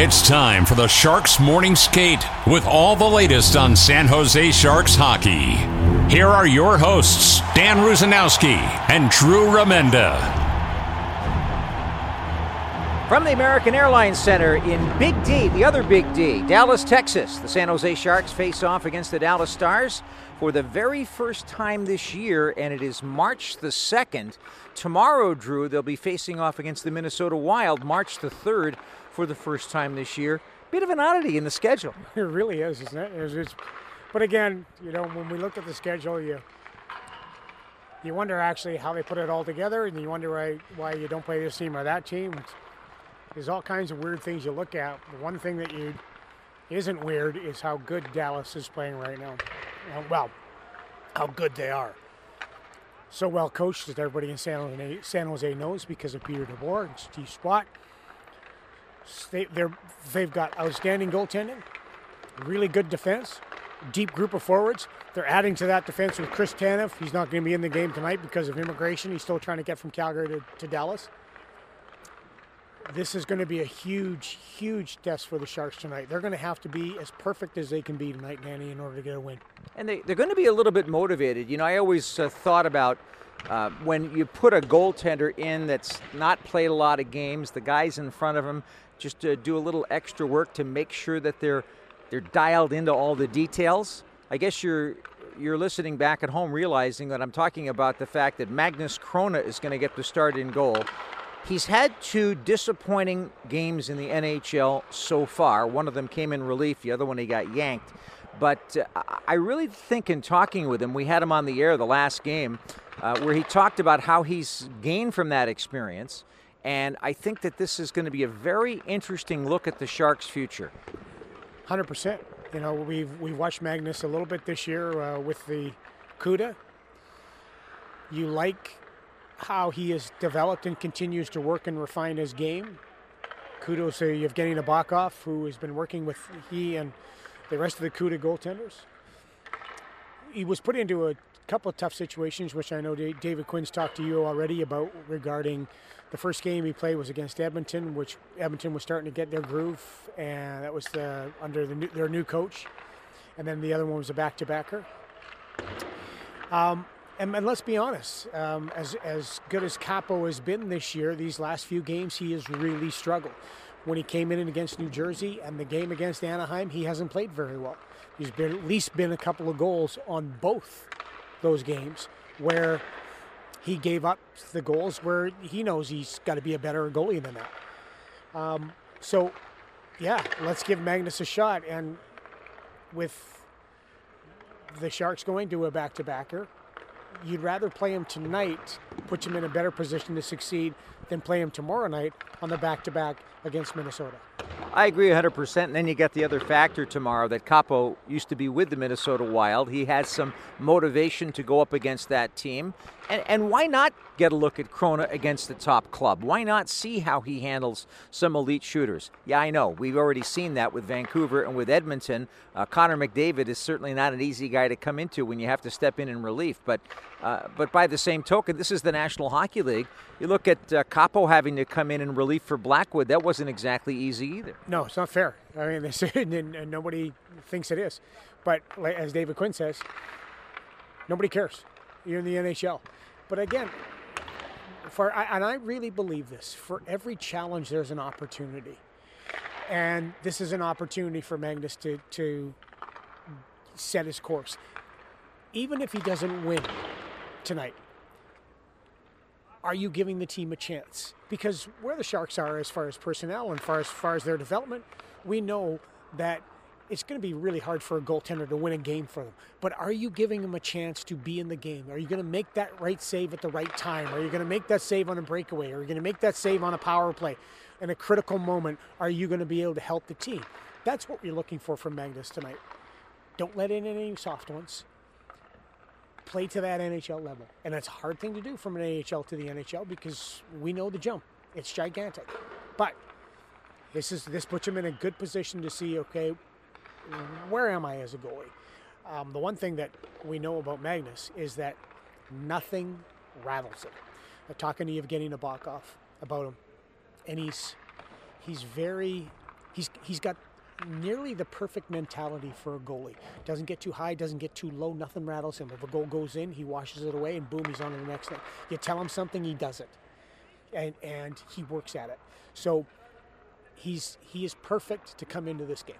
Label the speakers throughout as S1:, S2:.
S1: It's time for the Sharks Morning Skate with all the latest on San Jose Sharks hockey. Here are your hosts, Dan Rusanowsky and Drew Remenda.
S2: From the American Airlines Center in Big D, the other Big D, Dallas, Texas, the San Jose Sharks face off against the Dallas Stars for the very first time this year, and it is March the 2nd. Tomorrow, Drew, they'll be facing off against the Minnesota Wild March the 3rd for the first time this year. Bit of an oddity in the schedule.
S3: It really is, isn't it? It's, it's, but again, you know, when we look at the schedule, you you wonder actually how they put it all together, and you wonder why why you don't play this team or that team. There's all kinds of weird things you look at. The one thing that you isn't weird is how good Dallas is playing right now. Well, how good they are. So well coached that everybody in San Jose, San Jose knows because of Peter DeBoer and Steve Spott they, they've got outstanding goaltending, really good defense, deep group of forwards. They're adding to that defense with Chris Tanev. He's not going to be in the game tonight because of immigration. He's still trying to get from Calgary to, to Dallas. This is going to be a huge, huge test for the Sharks tonight. They're going to have to be as perfect as they can be tonight, Danny, in order to get a win.
S2: And they, they're going to be a little bit motivated. You know, I always uh, thought about uh, when you put a goaltender in that's not played a lot of games, the guys in front of him just to do a little extra work to make sure that they're they're dialed into all the details. I guess you're you're listening back at home realizing that I'm talking about the fact that Magnus Chrona is going to get the start in goal. He's had two disappointing games in the NHL so far. One of them came in relief, the other one he got yanked. But uh, I really think in talking with him, we had him on the air the last game uh, where he talked about how he's gained from that experience and I think that this is going to be a very interesting look at the Sharks' future.
S3: 100%. You know, we've, we've watched Magnus a little bit this year uh, with the CUDA. You like how he has developed and continues to work and refine his game. Kudos to Evgeny Nabokov, who has been working with he and the rest of the CUDA goaltenders. He was put into a couple of tough situations, which I know David Quinn's talked to you already about regarding the first game he played was against Edmonton, which Edmonton was starting to get their groove, and that was the, under the new, their new coach. And then the other one was a back-to-backer. Um, and, and, let's be honest, um, as as good as Kaapo has been this year, these last few games he has really struggled. When he came in against New Jersey and the game against Anaheim, he hasn't played very well. He's been at least been a couple of goals on both those games where he gave up the goals where he knows he's got to be a better goalie than that. Um, so, yeah, let's give Magnus a shot. And with the Sharks going to a back to backer, you'd rather play him tonight, put him in a better position to succeed, than play him tomorrow night on the back to back against Minnesota.
S2: I agree 100%. And then you get the other factor tomorrow that Kaapo used to be with the Minnesota Wild. He has some motivation to go up against that team. And, and why not get a look at Chrona against the top club? Why not see how he handles some elite shooters? Yeah, I know. We've already seen that with Vancouver and with Edmonton. Uh, Connor McDavid is certainly not an easy guy to come into when you have to step in in relief. But, uh, but by the same token, this is the National Hockey League. You look at uh, Kaapo having to come in in relief for Blackwood. That wasn't exactly easy either.
S3: No, it's not fair. I mean, say, and nobody thinks it is. But as David Quinn says, nobody cares. You're in the NHL. But again, for and I really believe this. For every challenge, there's an opportunity, and this is an opportunity for Magnus to to set his course. Even if he doesn't win tonight, are you giving the team a chance? Because where the Sharks are as far as personnel and far as far as their development, we know that it's going to be really hard for a goaltender to win a game for them. But are you giving them a chance to be in the game? Are you going to make that right save at the right time? Are you going to make that save on a breakaway? Are you going to make that save on a power play? In a critical moment, are you going to be able to help the team? That's what we're looking for from Magnus tonight. Don't let in any soft ones. Play to that NHL level. And that's a hard thing to do from an AHL to the NHL because we know the jump. It's gigantic. But this is this puts him in a good position to see, okay, where am I as a goalie? Um, the one thing that we know about Magnus is that nothing rattles him. I'm talking to Evgeny Nabokov about him, and he's he's very he's he's got nearly the perfect mentality for a goalie. Doesn't get too high, doesn't get too low, nothing rattles him. If a goal goes in, he washes it away, and boom, he's on to the next thing. You tell him something, he does it, and and he works at it. So he's he is perfect to come into this game.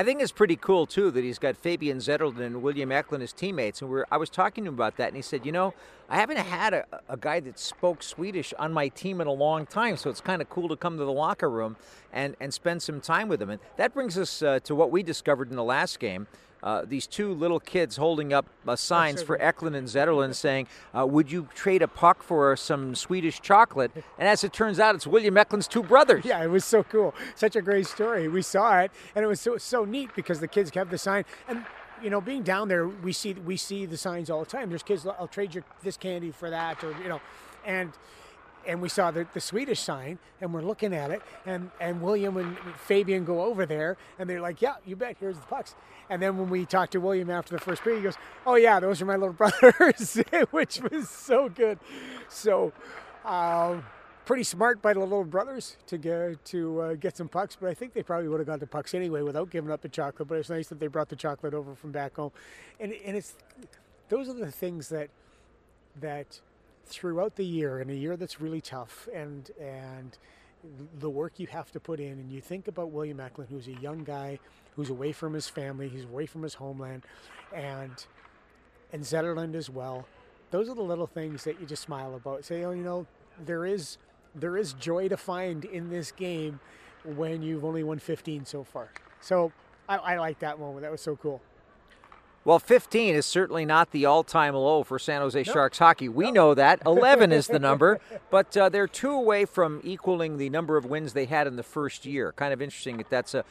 S2: I think it's pretty cool too that he's got Fabian Zetterlund and William Eklund as teammates, and I was talking to him about that, and he said, you know, I haven't had a, a guy that spoke Swedish on my team in a long time, so it's kind of cool to come to the locker room and and spend some time with him, and that brings us uh, to what we discovered in the last game uh, these two little kids holding up uh, signs for Eklund and Zetterlund saying, uh, Would you trade a puck for some Swedish chocolate? And as it turns out, it's William Eklund's two brothers.
S3: Yeah, it was so cool. Such a great story. We saw it, and it was so, so neat because the kids kept the sign. And you know, being down there, we see we see the signs all the time. There's kids, I'll trade you this candy for that, or you know, and and we saw the, the Swedish sign, and we're looking at it, and, and William and Fabian go over there, and they're like, "Yeah, you bet. Here's the pucks." And then when we talked to William after the first period, he goes, "Oh yeah, those are my little brothers," which was so good. So, uh, pretty smart by the little brothers to get to uh, get some pucks, but I think they probably would have got the pucks anyway without giving up the chocolate. But it's nice that they brought the chocolate over from back home, and and it's those are the things that that throughout the year, in a year that's really tough, and and the work you have to put in, and you think about William Eklund, who's a young guy, who's away from his family, he's away from his homeland, and and Zetterlund as well. Those are the little things that you just smile about. Say, oh, you know, there is there is joy to find in this game when you've only won 15 so far. So I, I like that moment. That was so cool.
S2: Well, 15 is certainly not the all time low for San Jose Sharks hockey. We know that. 11 is the number, but uh, they're two away from equaling the number of wins they had in the first year. Kind of interesting that that's a.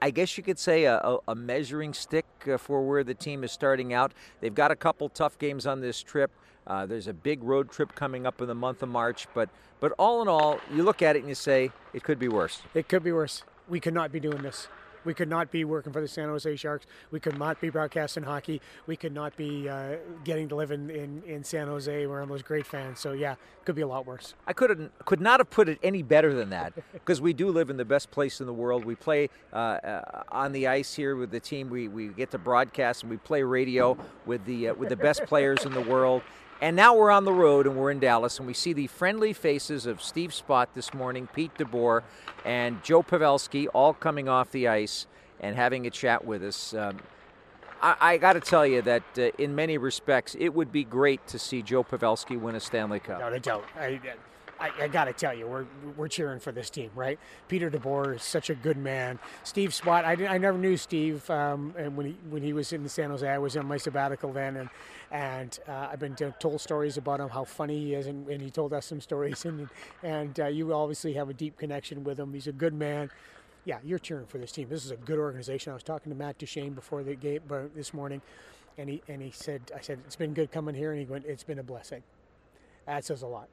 S2: I guess you could say a, a measuring stick uh, for where the team is starting out. They've got a couple tough games on this trip. Uh, there's a big road trip coming up in the month of March, but but all in all, you look at it and you say it could be worse.
S3: It could be worse. We could not be doing this. We could not be working for the San Jose Sharks. We could not be broadcasting hockey. We could not be uh, getting to live in, in, in San Jose. We're those great fans. So yeah, could be a lot worse.
S2: I couldn't could not have put it any better than that because we do live in the best place in the world. We play uh, uh, on the ice here with the team. We, we get to broadcast and we play radio with the uh, with the best players in the world. And now we're on the road and we're in Dallas, and we see the friendly faces of Steve Spott this morning, Pete DeBoer, and Joe Pavelski all coming off the ice and having a chat with us. Um, I, I got to tell you that uh, in many respects, it would be great to see Joe Pavelski win a Stanley Cup.
S3: No, don't. I, I, I got to tell you, we're we're cheering for this team, right? Peter DeBoer is such a good man. Steve Spott, I, I never knew Steve, um, and when he when he was in San Jose, I was on my sabbatical then, and and uh, I've been told stories about him, how funny he is, and, and he told us some stories, and and uh, you obviously have a deep connection with him. He's a good man. Yeah, you're cheering for this team. This is a good organization. I was talking to Matt Duchene before the game this morning, and he and he said, I said it's been good coming here, and he went, it's been a blessing. That says a lot.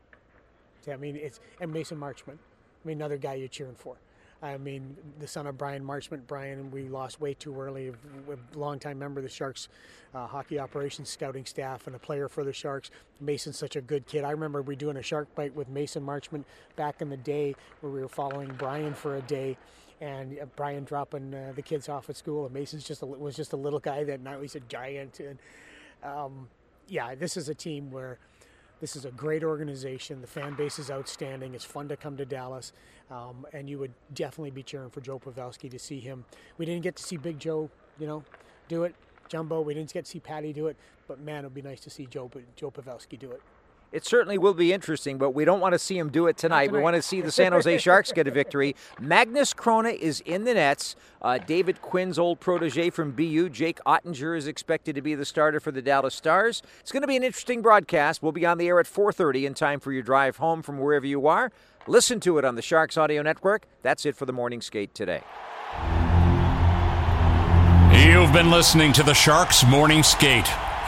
S3: I mean, it's and Mason Marchment. I mean, another guy you're cheering for. I mean, the son of Brian Marchment. Brian, we lost way too early. A longtime member of the Sharks uh, hockey operations scouting staff and a player for the Sharks. Mason's such a good kid. I remember we doing a shark bite with Mason Marchment back in the day where we were following Brian for a day. And uh, Brian dropping uh, the kids off at school, and Mason's just a, was just a little guy that now he's a giant. And um, yeah, this is a team where this is a great organization. The fan base is outstanding. It's fun to come to Dallas, um, and you would definitely be cheering for Joe Pavelski to see him. We didn't get to see Big Joe, you know, do it. Jumbo, we didn't get to see Patty do it, but man, it would be nice to see Joe Joe Pavelski do it.
S2: It certainly will be interesting, but we don't want to see him do it tonight. tonight. We want to see the San Jose Sharks get a victory. Magnus Chrona is in the nets. Uh, David Quinn's old protege from BU, Jake Oettinger, is expected to be the starter for the Dallas Stars. It's going to be an interesting broadcast. We'll be on the air at 4:30 in time for your drive home from wherever you are. Listen to it on the Sharks Audio Network. That's it for the morning skate today.
S1: You've been listening to the Sharks Morning Skate.